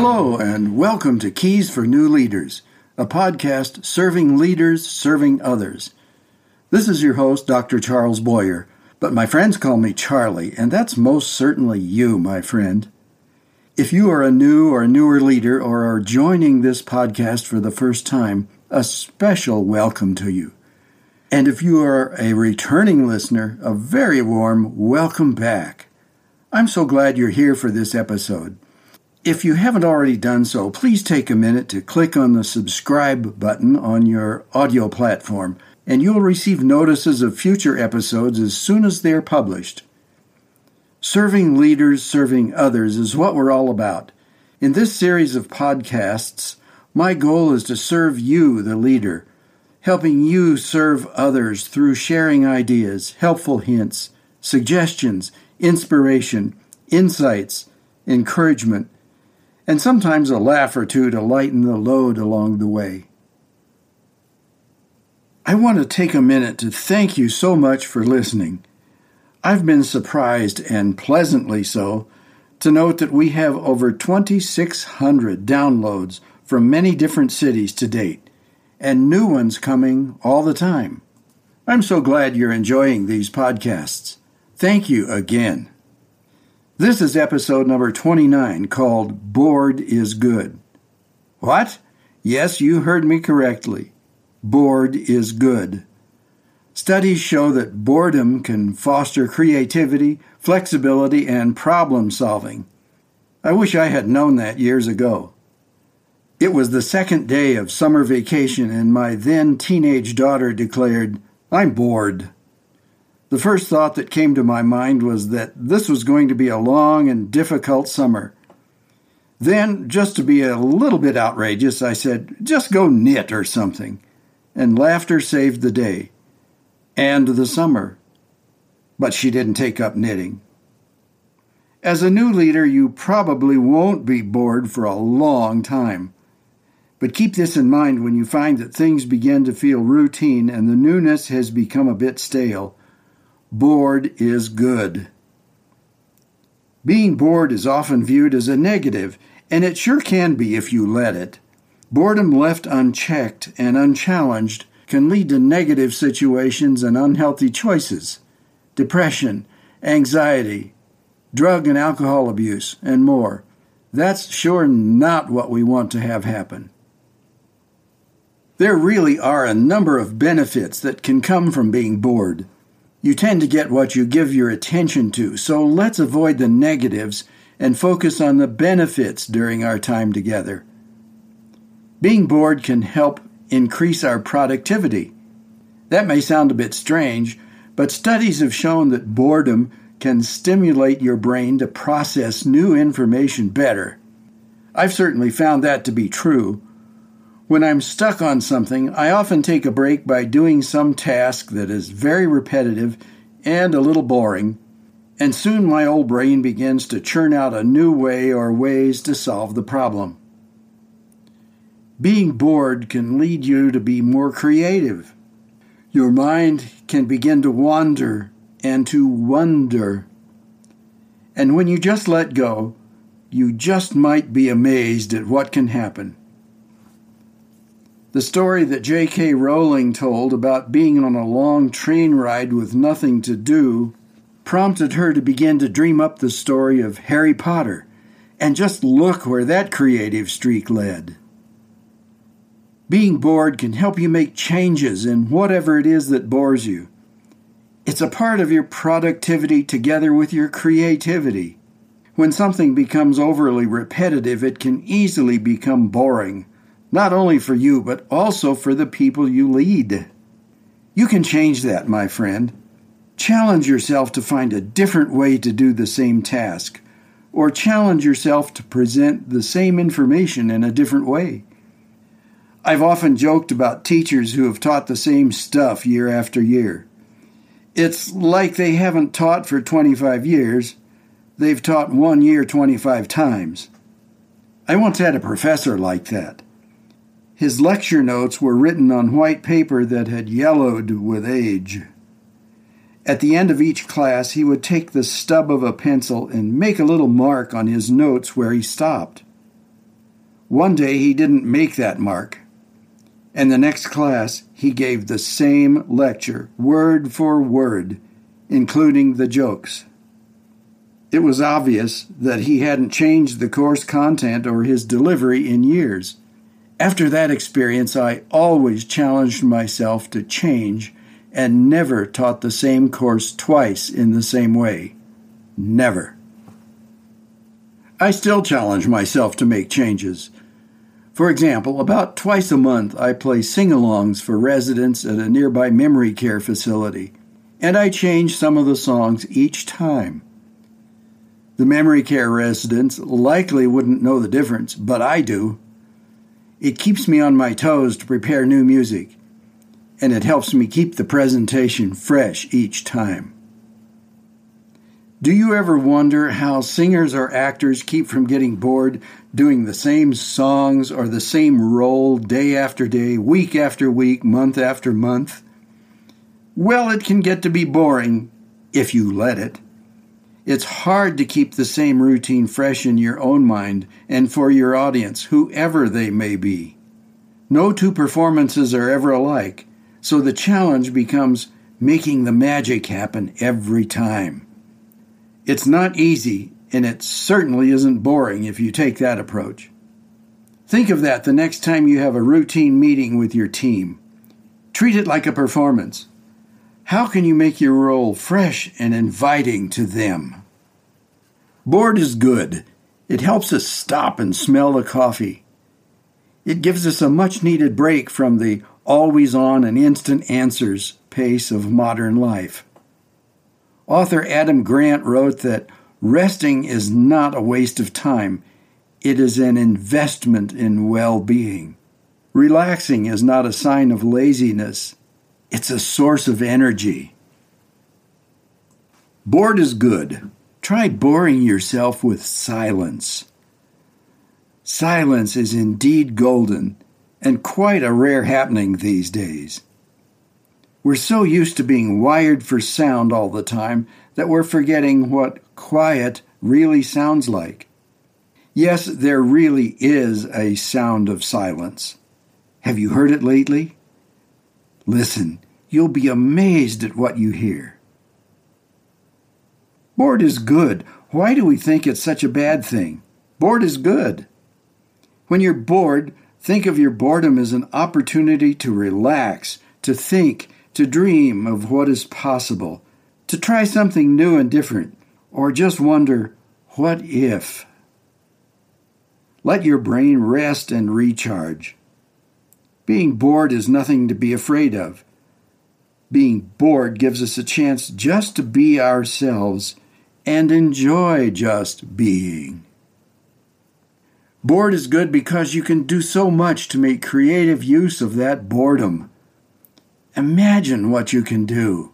Hello, and welcome to Keys for New Leaders, a podcast serving leaders, serving others. This is your host, Dr. Charles Boyer, but my friends call me Charlie, and that's most certainly you, my friend. If you are a new or newer leader or are joining this podcast for the first time, a special welcome to you. And if you are a returning listener, a very warm welcome back. I'm so glad you're here for this episode. If you haven't already done so, please take a minute to click on the subscribe button on your audio platform, and you'll receive notices of future episodes as soon as they're published. Serving leaders, serving others is what we're all about. In this series of podcasts, my goal is to serve you, the leader, helping you serve others through sharing ideas, helpful hints, suggestions, inspiration, insights, encouragement, and sometimes a laugh or two to lighten the load along the way. I want to take a minute to thank you so much for listening. I've been surprised, and pleasantly so, to note that we have over 2,600 downloads from many different cities to date, and new ones coming all the time. I'm so glad you're enjoying these podcasts. Thank you again. This is episode number 29 called Bored is Good. What? Yes, you heard me correctly. Bored is good. Studies show that boredom can foster creativity, flexibility, and problem solving. I wish I had known that years ago. It was the second day of summer vacation, and my then teenage daughter declared, I'm bored. The first thought that came to my mind was that this was going to be a long and difficult summer. Then, just to be a little bit outrageous, I said, just go knit or something. And laughter saved the day. And the summer. But she didn't take up knitting. As a new leader, you probably won't be bored for a long time. But keep this in mind when you find that things begin to feel routine and the newness has become a bit stale. Bored is good. Being bored is often viewed as a negative, and it sure can be if you let it. Boredom left unchecked and unchallenged can lead to negative situations and unhealthy choices, depression, anxiety, drug and alcohol abuse, and more. That's sure not what we want to have happen. There really are a number of benefits that can come from being bored. You tend to get what you give your attention to, so let's avoid the negatives and focus on the benefits during our time together. Being bored can help increase our productivity. That may sound a bit strange, but studies have shown that boredom can stimulate your brain to process new information better. I've certainly found that to be true. When I'm stuck on something, I often take a break by doing some task that is very repetitive and a little boring, and soon my old brain begins to churn out a new way or ways to solve the problem. Being bored can lead you to be more creative. Your mind can begin to wander and to wonder. And when you just let go, you just might be amazed at what can happen. The story that J.K. Rowling told about being on a long train ride with nothing to do prompted her to begin to dream up the story of Harry Potter. And just look where that creative streak led. Being bored can help you make changes in whatever it is that bores you. It's a part of your productivity together with your creativity. When something becomes overly repetitive, it can easily become boring not only for you, but also for the people you lead. You can change that, my friend. Challenge yourself to find a different way to do the same task, or challenge yourself to present the same information in a different way. I've often joked about teachers who have taught the same stuff year after year. It's like they haven't taught for 25 years, they've taught one year 25 times. I once had a professor like that. His lecture notes were written on white paper that had yellowed with age. At the end of each class, he would take the stub of a pencil and make a little mark on his notes where he stopped. One day he didn't make that mark. And the next class, he gave the same lecture, word for word, including the jokes. It was obvious that he hadn't changed the course content or his delivery in years. After that experience, I always challenged myself to change and never taught the same course twice in the same way. Never. I still challenge myself to make changes. For example, about twice a month I play sing alongs for residents at a nearby memory care facility, and I change some of the songs each time. The memory care residents likely wouldn't know the difference, but I do. It keeps me on my toes to prepare new music, and it helps me keep the presentation fresh each time. Do you ever wonder how singers or actors keep from getting bored doing the same songs or the same role day after day, week after week, month after month? Well, it can get to be boring if you let it. It's hard to keep the same routine fresh in your own mind and for your audience, whoever they may be. No two performances are ever alike, so the challenge becomes making the magic happen every time. It's not easy, and it certainly isn't boring if you take that approach. Think of that the next time you have a routine meeting with your team. Treat it like a performance. How can you make your role fresh and inviting to them? Bored is good. It helps us stop and smell the coffee. It gives us a much needed break from the always on and instant answers pace of modern life. Author Adam Grant wrote that resting is not a waste of time, it is an investment in well being. Relaxing is not a sign of laziness, it's a source of energy. Bored is good. Try boring yourself with silence. Silence is indeed golden and quite a rare happening these days. We're so used to being wired for sound all the time that we're forgetting what quiet really sounds like. Yes, there really is a sound of silence. Have you heard it lately? Listen, you'll be amazed at what you hear. Bored is good. Why do we think it's such a bad thing? Bored is good. When you're bored, think of your boredom as an opportunity to relax, to think, to dream of what is possible, to try something new and different, or just wonder, what if? Let your brain rest and recharge. Being bored is nothing to be afraid of. Being bored gives us a chance just to be ourselves and enjoy just being. Bored is good because you can do so much to make creative use of that boredom. Imagine what you can do.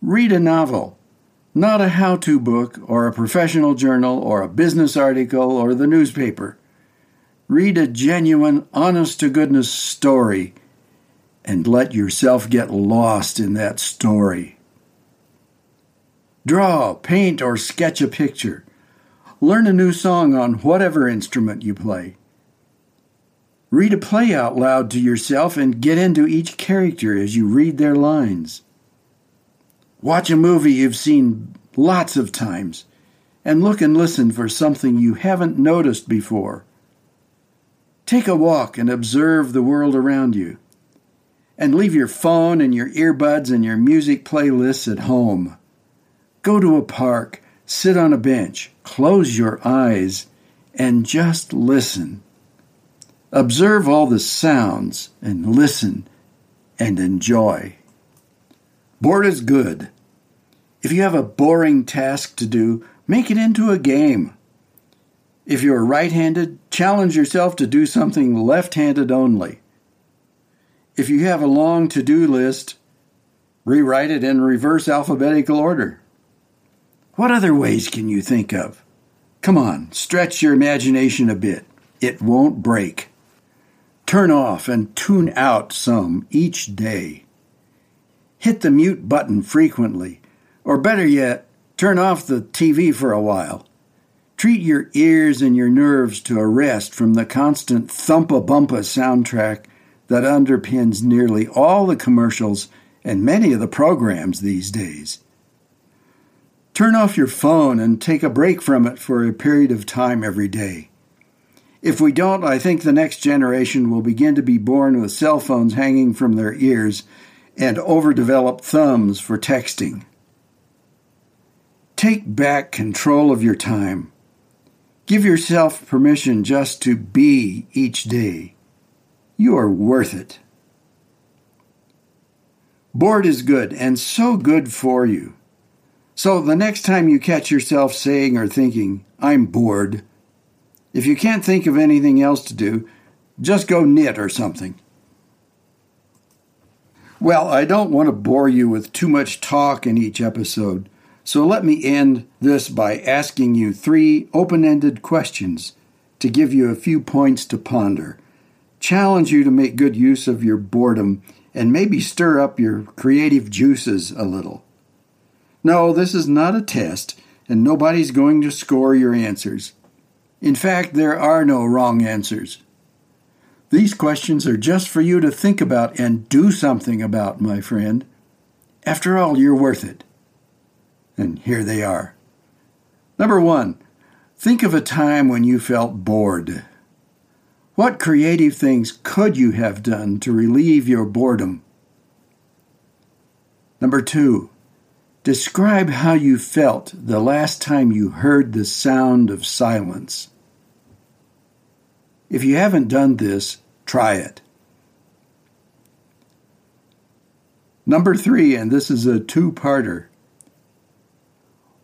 Read a novel, not a how to book or a professional journal or a business article or the newspaper. Read a genuine, honest to goodness story and let yourself get lost in that story. Draw, paint, or sketch a picture. Learn a new song on whatever instrument you play. Read a play out loud to yourself and get into each character as you read their lines. Watch a movie you've seen lots of times and look and listen for something you haven't noticed before. Take a walk and observe the world around you. And leave your phone and your earbuds and your music playlists at home. Go to a park, sit on a bench, close your eyes, and just listen. Observe all the sounds and listen and enjoy. Bored is good. If you have a boring task to do, make it into a game. If you're right handed, challenge yourself to do something left handed only. If you have a long to do list, rewrite it in reverse alphabetical order. What other ways can you think of? Come on, stretch your imagination a bit. It won't break. Turn off and tune out some each day. Hit the mute button frequently, or better yet, turn off the TV for a while. Treat your ears and your nerves to a rest from the constant thumpa bumpa soundtrack that underpins nearly all the commercials and many of the programs these days. Turn off your phone and take a break from it for a period of time every day. If we don't, I think the next generation will begin to be born with cell phones hanging from their ears and overdeveloped thumbs for texting. Take back control of your time. Give yourself permission just to be each day. You are worth it. Bored is good and so good for you. So the next time you catch yourself saying or thinking, I'm bored, if you can't think of anything else to do, just go knit or something. Well, I don't want to bore you with too much talk in each episode, so let me end this by asking you three open ended questions to give you a few points to ponder, challenge you to make good use of your boredom, and maybe stir up your creative juices a little. No, this is not a test, and nobody's going to score your answers. In fact, there are no wrong answers. These questions are just for you to think about and do something about, my friend. After all, you're worth it. And here they are. Number one, think of a time when you felt bored. What creative things could you have done to relieve your boredom? Number two, Describe how you felt the last time you heard the sound of silence. If you haven't done this, try it. Number three, and this is a two parter.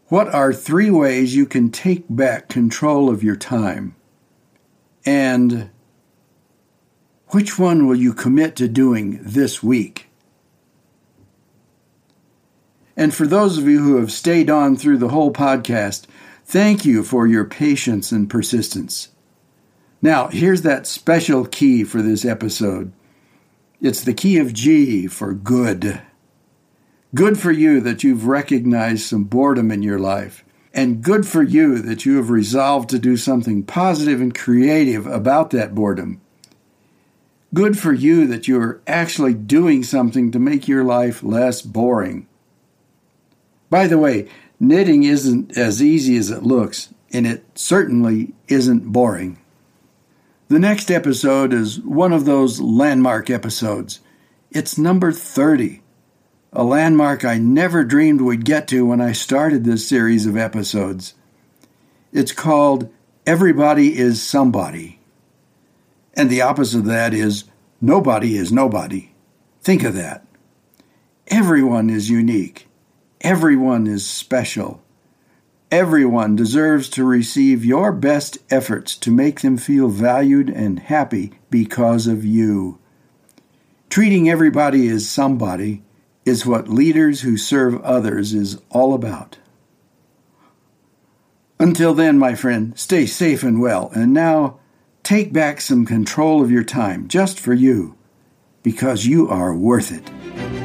What are three ways you can take back control of your time? And which one will you commit to doing this week? And for those of you who have stayed on through the whole podcast, thank you for your patience and persistence. Now, here's that special key for this episode it's the key of G for good. Good for you that you've recognized some boredom in your life, and good for you that you have resolved to do something positive and creative about that boredom. Good for you that you are actually doing something to make your life less boring. By the way, knitting isn't as easy as it looks, and it certainly isn't boring. The next episode is one of those landmark episodes. It's number 30, a landmark I never dreamed we'd get to when I started this series of episodes. It's called Everybody is Somebody. And the opposite of that is Nobody is Nobody. Think of that. Everyone is unique. Everyone is special. Everyone deserves to receive your best efforts to make them feel valued and happy because of you. Treating everybody as somebody is what leaders who serve others is all about. Until then, my friend, stay safe and well, and now take back some control of your time just for you, because you are worth it.